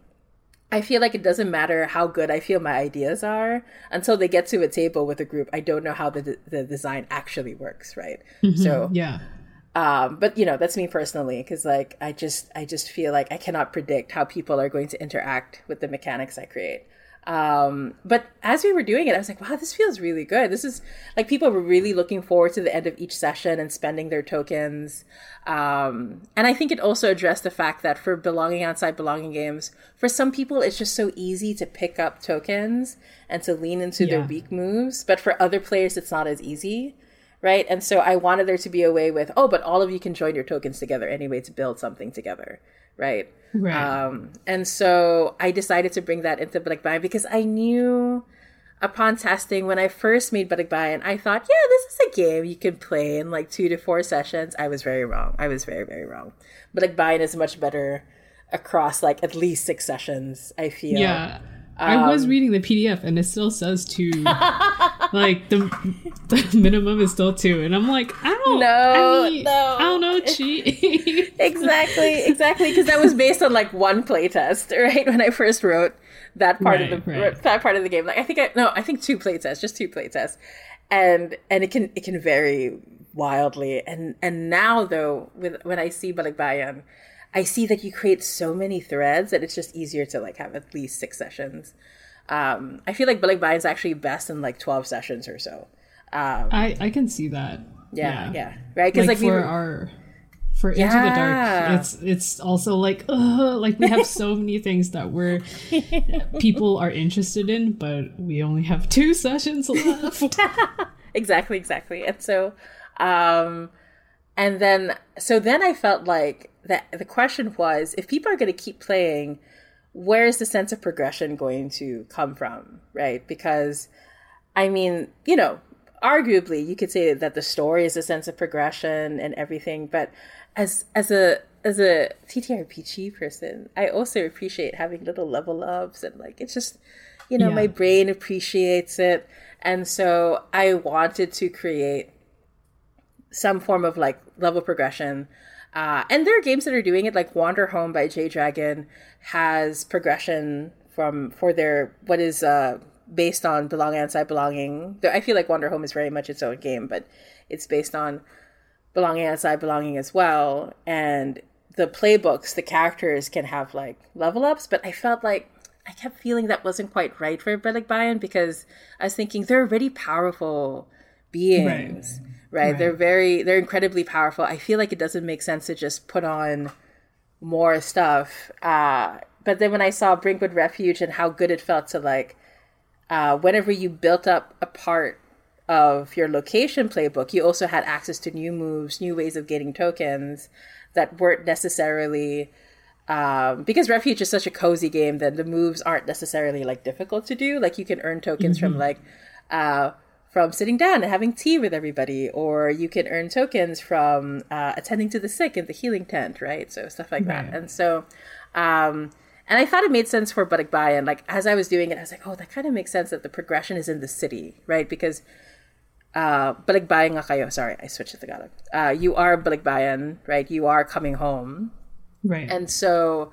I feel like it doesn't matter how good I feel my ideas are until they get to a table with a group. I don't know how the the design actually works, right? Mm-hmm. So yeah. Um, but you know that's me personally because like I just I just feel like I cannot predict how people are going to interact with the mechanics I create. Um, but as we were doing it, I was like, wow, this feels really good. This is like people were really looking forward to the end of each session and spending their tokens. Um, and I think it also addressed the fact that for belonging outside belonging games, for some people, it's just so easy to pick up tokens and to lean into Yeah. their weak moves. But for other players, it's not as easy. Right. And so I wanted there to be a way with, oh, but all of you can join your tokens together anyway to build something together. Right. Right. Um, and so I decided to bring that into Balikbayan because I knew upon testing when I first made Balikbayan, I thought, yeah, this is a game you can play in like two to four sessions. I was very wrong. I was very, very wrong. Balikbayan is much better across like at least six sessions, I feel. Yeah. I was Um, reading the PDF and it still says two. (laughs) like the, the minimum is still two, and I'm like, I don't No, I mean, no. I don't know, (laughs) cheat. exactly, exactly. Because that was based on like one playtest, (laughs) right? When I first wrote that part of the right. that part of the game, like I think I no, I think two playtests, just two playtests, and and it can it can vary wildly. And and now though, with when I see Balikbayan, I see that you create so many threads that it's just easier to like have at least six sessions. Um, I feel like Balikbayan is actually best in like twelve sessions or so. Um, I I can see that. yeah, yeah, right. Because Like, like, we for were- our for Into the Dark, it's it's also like (laughs) ugh, like we have so (laughs) many things that we're people are interested in, but we only have two (laughs) sessions left. exactly exactly and so um and then so then i felt like that the question was if people are going to keep playing where is the sense of progression going to come from right because i mean you know arguably you could say that the story is a sense of progression and everything but as as a as a ttrpg person i also appreciate having little level ups and like it's just you know Yeah. my brain appreciates it and so i wanted to create some form of like level progression uh, and there are games that are doing it like Wanderhome by Jay Dragon has progression from for their what is uh, based on belonging outside belonging. I feel like Wanderhome is very much its own game but it's based on belonging outside belonging as well. And the playbooks the characters can have like level ups but i felt like i kept feeling that wasn't quite right for Balikbayan because i was thinking they're already powerful beings. Right, Right. they're very they're incredibly powerful i feel like it doesn't make sense to just put on more stuff uh but then when i saw brinkwood refuge and how good it felt to like uh, whenever you built up a part of your location playbook, you also had access to new moves, new ways of getting tokens that weren't necessarily um, because Refuge is such a cozy game that the moves aren't necessarily like difficult to do. Like you can earn tokens from like uh, from sitting down and having tea with everybody, or you can earn tokens from uh, attending to the sick in the healing tent, right? So stuff like Right. that. And so, um, and I thought it made sense for Balikbayan. Like as I was doing it, I was like, oh, that kind of makes sense that the progression is in the city, right? Because uh, balikbayan nga kayo. Sorry, I switched to Tagalog. Uh, you are balikbayan, right? You are coming home. right. And so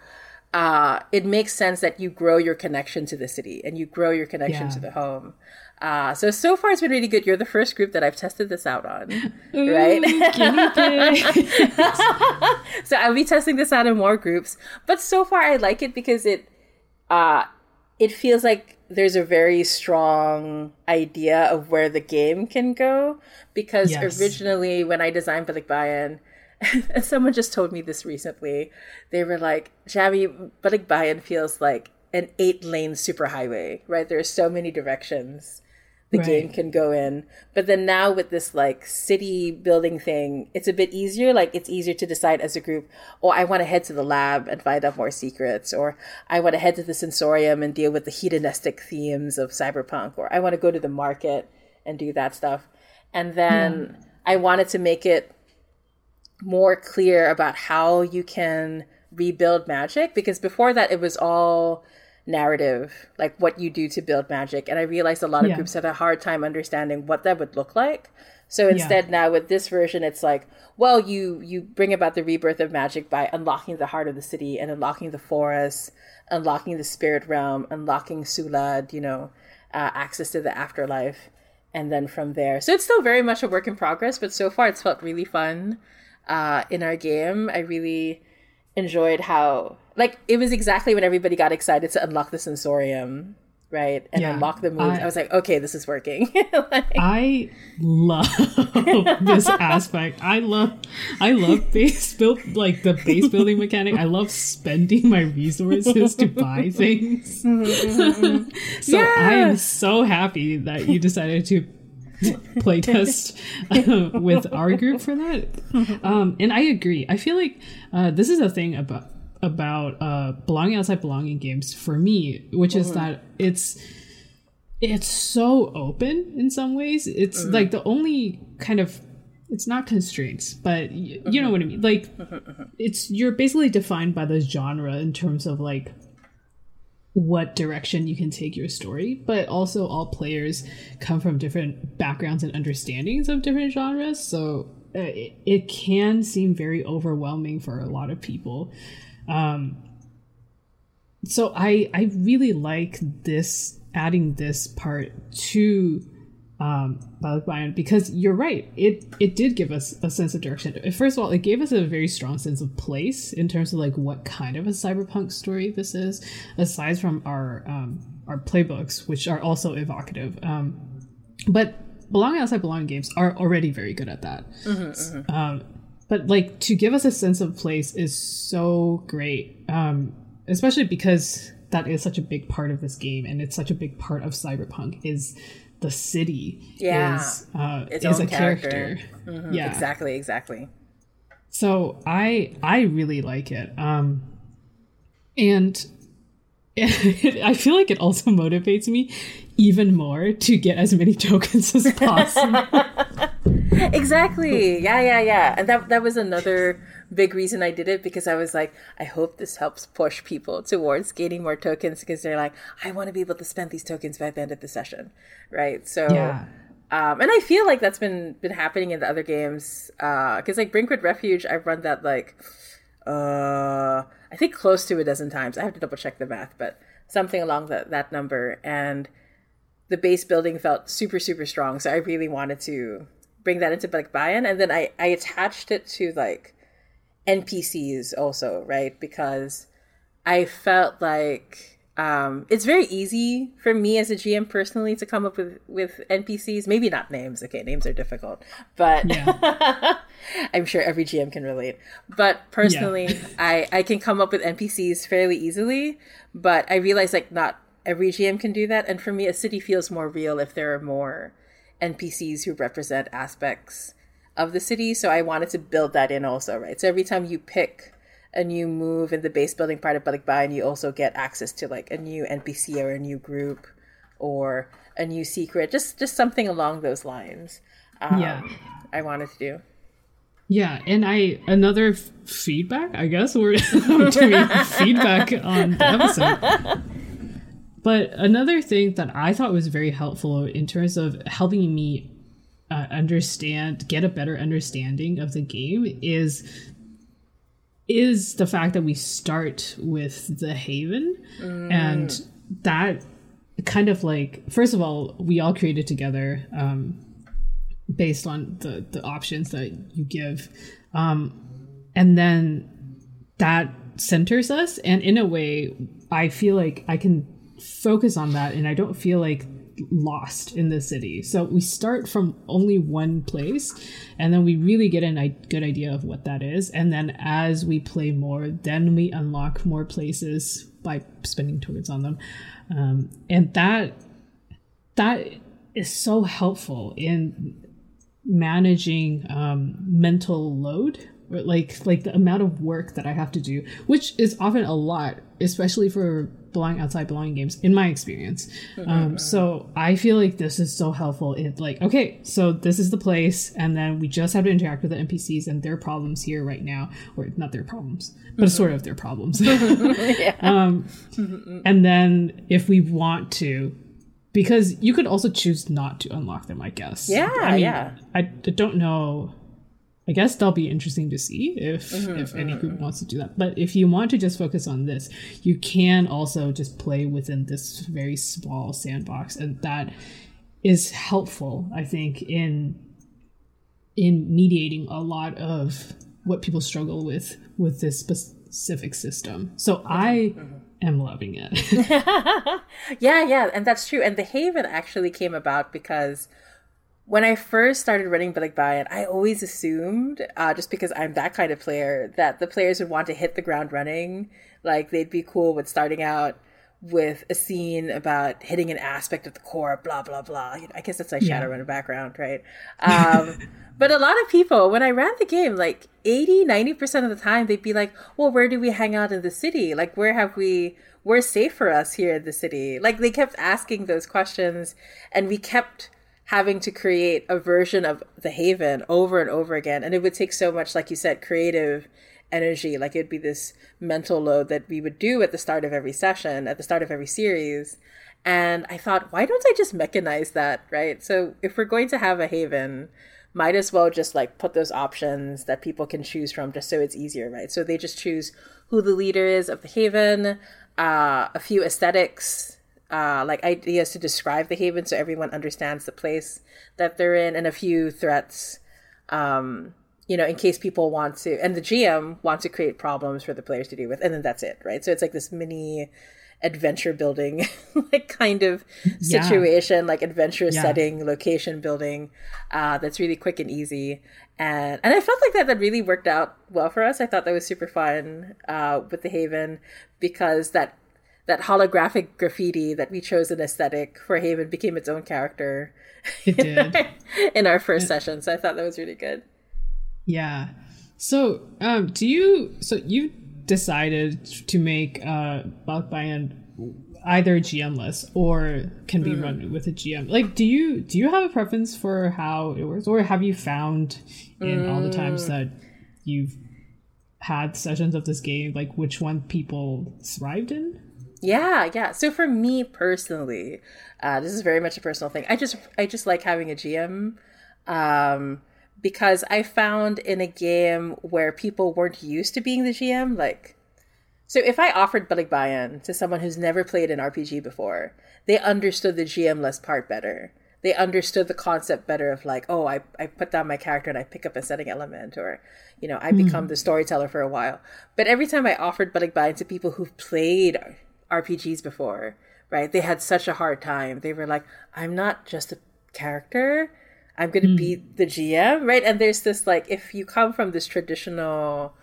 uh, it makes sense that you grow your connection to the city and you grow your connection Yeah. to the home. Uh, so, so far it's been really good. You're the first group that I've tested this out on, right? (laughs) so I'll be testing this out in more groups. But so far I like it because it uh it feels like there's a very strong idea of where the game can go. Because Yes. originally when I designed Balikbayan, (laughs) and someone just told me this recently, they were like, Jammi, Balikbayan feels like an eight lane superhighway, right? There are so many directions the Right. game can go in. But then now with this like city building thing, it's a bit easier. Like it's easier to decide as a group, oh, I want to head to the lab and find out more secrets, or I want to head to the sensorium and deal with the hedonistic themes of cyberpunk, or I want to go to the market and do that stuff. And then hmm. I wanted to make it more clear about how you can rebuild magic because before that it was all narrative like what you do to build magic and i realized a lot of Yeah. groups had a hard time understanding what that would look like so instead now with this version it's like well you you bring about the rebirth of magic by unlocking the heart of the city and unlocking the forest unlocking the spirit realm unlocking sulad you know uh, access to the afterlife and then from there so it's still very much a work in progress but so far it's felt really fun uh, in our game. I really enjoyed how like it was exactly when everybody got excited to unlock the sensorium, right? And Yeah. unlock the moves. I, I- was like, okay, this is working. (laughs) Like, I love (laughs) this aspect. I love I love base build like the base building mechanic. I love spending my resources to buy (laughs) things. so I am so happy that you decided to playtest uh, with our group for that. Um, and I agree. I feel like uh, this is a thing about about uh, belonging outside belonging games for me, which is uh-huh. that it's it's so open in some ways. It's uh-huh. like the only kind of it's not constraints, but y- you uh-huh. know what I mean. Like it's you're basically defined by the genre in terms of like what direction you can take your story, but also all players come from different backgrounds and understandings of different genres, so uh, it, it can seem very overwhelming for a lot of people. Um, so I I really like this adding this part to um Balikbayan because you're right. It it did give us a sense of direction. First of all it gave us a very strong sense of place in terms of like what kind of a cyberpunk story this is aside from our um our playbooks which are also evocative. Um but belonging outside belonging games are already very good at that. Um but like to give us a sense of place is so great um especially because that is such a big part of this game and it's such a big part of cyberpunk is the city Yeah. is uh Its is a character, character. yeah Exactly, exactly. so i i really like it um and (laughs) i feel like it also motivates me even more to get as many tokens as possible (laughs) Exactly. Yeah, yeah, yeah. And that that was another big reason I did it because I was like, I hope this helps push people towards gaining more tokens because they're like, I want to be able to spend these tokens by the end of the session, right? So, yeah um, and I feel like that's been been happening in the other games because like Brinkwood Refuge, I've run that like, uh, I think close to a dozen times. I have to double check the math, but something along that number. And the base building felt super super strong. So i really wanted to bring that into Balikbayan. And then i i attached it to like npcs also right? Because i felt like um it's very easy for me as a gm personally to come up with with npcs maybe not names okay names are difficult but (laughs) i'm sure every gm can relate but personally i i can come up with npcs fairly easily but i realize like not every GM can do that. And for me, a city feels more real if there are more NPCs who represent aspects of the city. So I wanted to build that in also, right? So every time you pick a new move in the base building part of Balikbayan, you also get access to like a new NPC or a new group or a new secret, just just something along those lines. Um, Yeah. I wanted to do. Yeah, and I another f- feedback. I guess we're (laughs) doing feedback on the episode. But another thing that I thought was very helpful in terms of helping me uh, understand, get a better understanding of the game is is the fact that we start with the Haven, and that kind of like first of all we all created together. Um, based on the the options that you give um and then that centers us and in a way i feel like i can focus on that and i don't feel like lost in the city. So we start from only one place and then we really get a good idea of what that is. And then as we play more then we unlock more places by spending tokens on them. Um, and that that is so helpful in managing um, mental load like like the amount of work that I have to do, which is often a lot, especially for belonging outside belonging games, in my experience. Mm-hmm. Um, so I feel like this is so helpful. It's like okay, so this is the place, and then we just have to interact with the NPCs and their problems here right now, or not their problems, but mm-hmm. sort of their problems. (laughs) (laughs) yeah. um, mm-hmm. And then if we want to. Because you could also choose not to unlock them, I guess. Yeah, I mean, yeah. I don't know I guess that'll be interesting to see if mm-hmm, if any group mm-hmm. wants to do that. But if you want to just focus on this, you can also just play within this very small sandbox, and that is helpful, I think, in in mediating a lot of what people struggle with with this specific system. So I mm-hmm. am loving it. (laughs) yeah, yeah, and that's true. And the Haven actually came about because when I first started running Balikbayan, I always assumed, uh, just because I'm that kind of player, that the players would want to hit the ground running. Like they'd be cool with starting out with a scene about hitting an aspect of the core, blah blah blah. I guess that's like yeah. Shadowrun background, right? Um, (laughs) but a lot of people, when I ran the game, like 80, 90% of the time, they'd be like, well, where do we hang out in the city? Like, where have we, where's safe for us here in the city? Like, they kept asking those questions, and we kept having to create a version of the Haven over and over again. And it would take so much, like you said, creative energy. Like it'd be this mental load that we would do at the start of every session, at the start of every series. And I thought, why don't I just mechanize that, right? So if we're going to have a Haven, might as well just like put those options that people can choose from just so it's easier, right? So they just choose who the leader is of the Haven, uh, a few aesthetics, uh, like ideas to describe the haven so everyone understands the place that they're in and a few threats um, you know in case people want to and the gm wants to create problems for the players to deal with and then that's it right so it's like this mini adventure building (laughs) like kind of situation yeah. like adventure yeah. setting location building uh, that's really quick and easy and and i felt like that that really worked out well for us i thought that was super fun uh, with the haven because that that holographic graffiti that we chose an aesthetic for Haven became its own character. It (laughs) did in our first it, session, so I thought that was really good. Yeah. So, um, do you? So you decided to make uh, Balikbayan either GMless or can be mm. run with a GM. Like, do you do you have a preference for how it works, or have you found in mm. all the times mm. that you've had sessions of this game, like which one people thrived in? Yeah, yeah. So for me personally, uh, this is very much a personal thing. I just I just like having a GM um, because I found in a game where people weren't used to being the GM, like so if I offered Balikbayan to someone who's never played an RPG before, they understood the GM-less part better. They understood the concept better of like, oh, I, I put down my character and I pick up a setting element, or, you know, I become mm. the storyteller for a while. But every time I offered Balikbayan to people who've played RPGs before, right? They had such a hard time. They were like, I'm not just a character. I'm going to mm. be the GM, right? And there's this like, if you come from this traditional,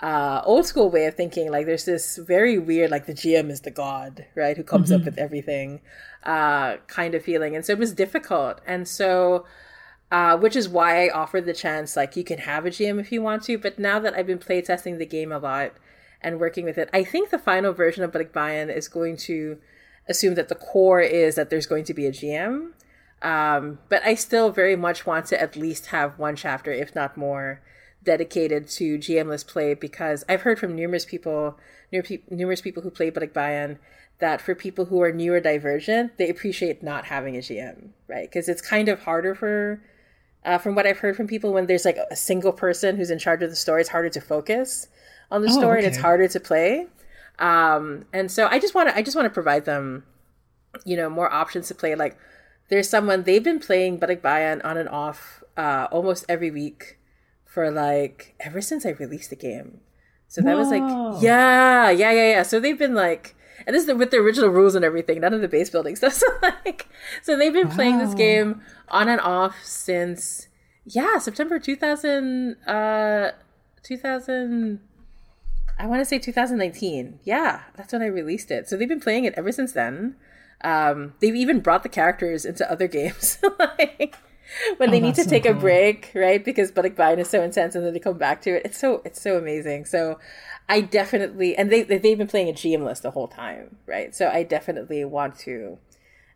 uh, old school way of thinking, like there's this very weird, like the GM is the god, right? Who comes mm-hmm. up with everything, uh, kind of feeling. And so it was difficult. And so, uh, which is why I offered the chance, like you can have a GM if you want to. But now that I've been playtesting the game a lot, and working with it. I think the final version of Balikbayan is going to assume that the core is that there's going to be a GM. Um, but I still very much want to at least have one chapter, if not more, dedicated to GMless play because I've heard from numerous people, numerous people who play Balikbayan, that for people who are neurodivergent, they appreciate not having a GM, right? Because it's kind of harder for, uh, from what I've heard from people, when there's like a single person who's in charge of the story, it's harder to focus on the oh, story okay. and it's harder to play. Um, and so I just want to I just want to provide them, you know, more options to play. Like there's someone they've been playing Balikbayan on and off uh, almost every week for like ever since I released the game. So that Whoa. was like yeah, yeah, yeah, yeah. So they've been like and this is with the original rules and everything, none of the base building (laughs) stuff. So like so they've been wow. playing this game on and off since yeah, September 2000 uh 2000 I want to say 2019. Yeah, that's when I released it. So they've been playing it ever since then. Um, they've even brought the characters into other (laughs) games. like, when they Oh, need to so take a break, right? Because Balikbayan is so intense, and then they come back to it. It's so it's so amazing. So I definitely and they they- they've been playing a GMless the whole time, right? So I definitely want to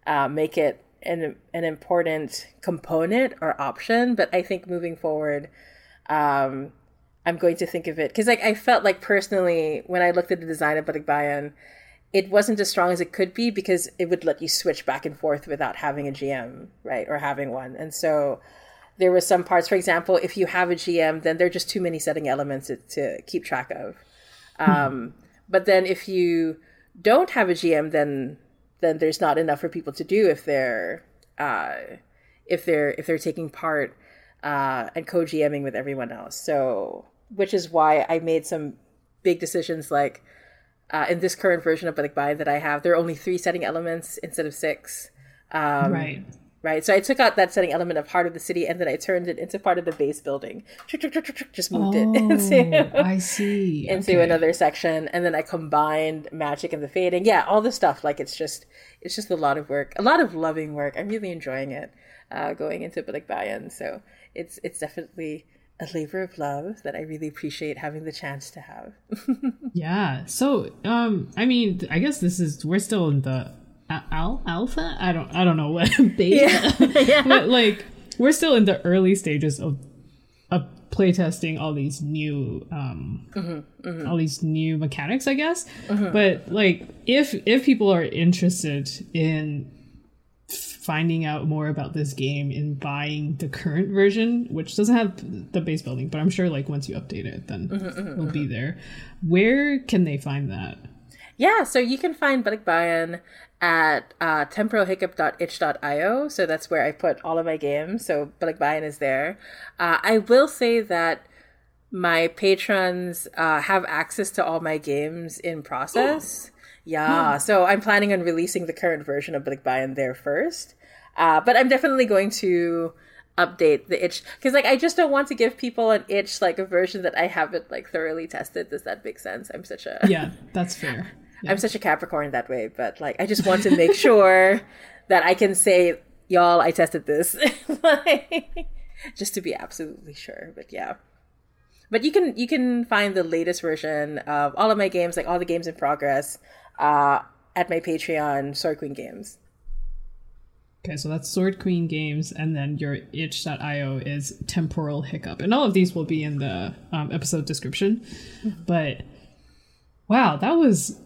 uh, make it an an important component or option. But I think moving forward, um, I'm going to think of it because like I felt like personally when I looked at the design of Balikbayan, it wasn't as strong as it could be because it would let you switch back and forth without having a GM, right, or having one. And so there were some parts, for example, if you have a GM, then there are just too many setting elements to, to keep track of. Um, but then if you don't have a GM, then then there's not enough for people to do if they're uh, if they're if they're taking part uh, and co-GMing with everyone else. So, which is why I made some big decisions like uh, in this current version of Balikbayan that I have, there are only three setting elements instead of six. Um, right. Right. So I took out that setting element of heart of the city and then I turned it into part of the base building. Just moved it (laughs) into Oh, I see. into Okay. another section and then I combined magic and the fading. Yeah, all this stuff. Like it's just it's just a lot of work. A lot of loving work. I'm really enjoying it. Uh, going into Balikbayan. So it's it's definitely a labor of love that I really appreciate having the chance to have. (laughs) Yeah. So, um, I mean, I guess this is we're still in the al- alpha. I don't. I don't know what (laughs) beta. (laughs) yeah. but like, we're still in the early stages of of playtesting all these new, um, Mm-hmm, all these new mechanics. I guess. But like, if if people are interested in finding out more about this game and buying the current version, which doesn't have the base building, but I'm sure like once you update it, then Mm-hmm, it'll be there. Where can they find that? Yeah, so you can find Balikbayan at uh, temporalhiccup.itch.io. So that's where I put all of my games. So Balikbayan is there. Uh, I will say that my patrons uh, have access to all my games in process. Yeah, so I'm planning on releasing the current version of Balikbayan there first. Uh, but I'm definitely going to update the itch because like I just don't want to give people an itch like a version that I haven't like thoroughly tested. Does that make sense? I'm such a Yeah, that's fair. (laughs) I'm such a Capricorn that way, but like I just want to make (laughs) sure that I can say, y'all, I tested this, (laughs) Like, just to be absolutely sure. But yeah, but you can you can find the latest version of all of my games, like all the games in progress, uh, at my Patreon, Sword Queen Games. Okay, so that's Sword Queen Games, and then your itch.io is Temporal Hiccup. And all of these will be in the um, episode description. But wow, that was.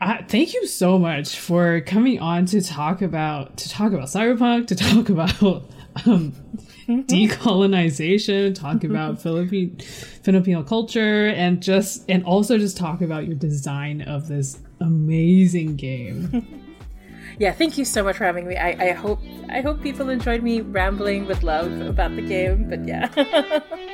Uh, thank you so much for coming on to talk about to talk about cyberpunk, to (laughs) talk about um, decolonization, talk (laughs) about Philippine Filipino culture, and just and also just talk about your design of this amazing game. (laughs) Yeah, thank you so much for having me. I, I hope I hope people enjoyed me rambling with love about the game. But yeah. (laughs)